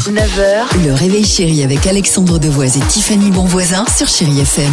6h, 9h, le réveil chéri avec Alexandre Devoise et Tiffany Bonvoisin sur Chérie FM.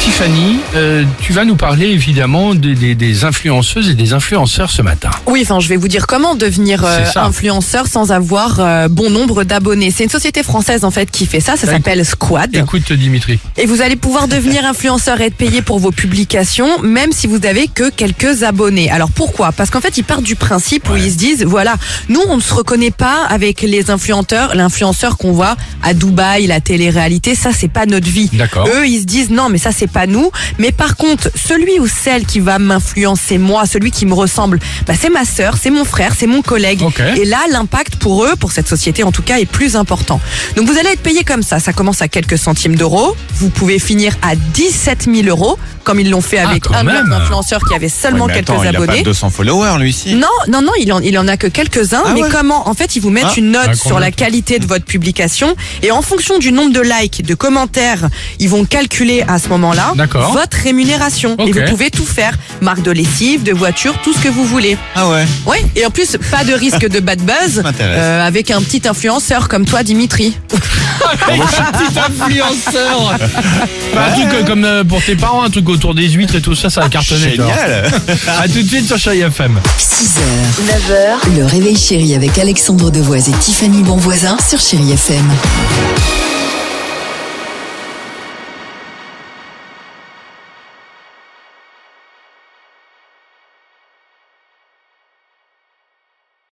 Tiffany, euh, tu vas nous parler évidemment des, des- des influenceuses et des influenceurs ce matin. Oui, enfin, je vais vous dire comment devenir euh, influenceur sans avoir euh, bon nombre d'abonnés. C'est une société française en fait qui fait ça. Ça Ouais. s'appelle Squad. Écoute Dimitri. Et vous allez pouvoir devenir influenceur et être payé pour vos publications, même si vous avez que quelques abonnés. Alors pourquoi? Parce qu'en fait, ils partent du principe où ils se disent voilà, nous on ne se reconnaît pas avec les influenceurs, l'influenceur qu'on voit à Dubaï, la télé-réalité, ça c'est pas notre vie. D'accord. Eux, ils se disent non, mais ça c'est pas nous. Mais par contre, celui ou celle qui va m'influencer moi, celui qui me ressemble, bah, c'est ma sœur, c'est mon frère, c'est mon collègue. Ok. Et là, l'impact pour eux, pour cette société en tout cas, est plus important. Donc vous allez être payé comme ça. Ça commence à quelques centimes d'euros. Vous pouvez finir à 17 000 euros, comme ils l'ont fait Ah, avec quand un influenceurs qui avait seulement Ouais, mais quelques attends, il a abonnés. pas 200 followers lui ici. Non, non, non, il en, il en a que quelques-uns. Ah mais ouais comment En fait, ils vous mettent Ah. une note Ah, sur combien la qualité de votre publication. Et en fonction du nombre de likes, de commentaires, ils vont calculer à ce moment-là D'accord. votre rémunération. Ok. Et vous pouvez tout faire. Marque de lessive, de voiture, tout ce que vous voulez. Ah ouais. Ouais. Et en plus, pas de risque de bad buzz m'intéresse. euh, avec un petit influenceur comme toi, Dimitri. Petit influenceur Bah, Un truc euh, comme euh, pour tes parents, un truc autour des huîtres et tout ça, ça va cartonner. tu vois. Génial. À tout de suite sur Chérie FM. 6h, 9h, le réveil chéri avec Alexandre Devoise et Tiffany Bonvoisin sur Chérie FM.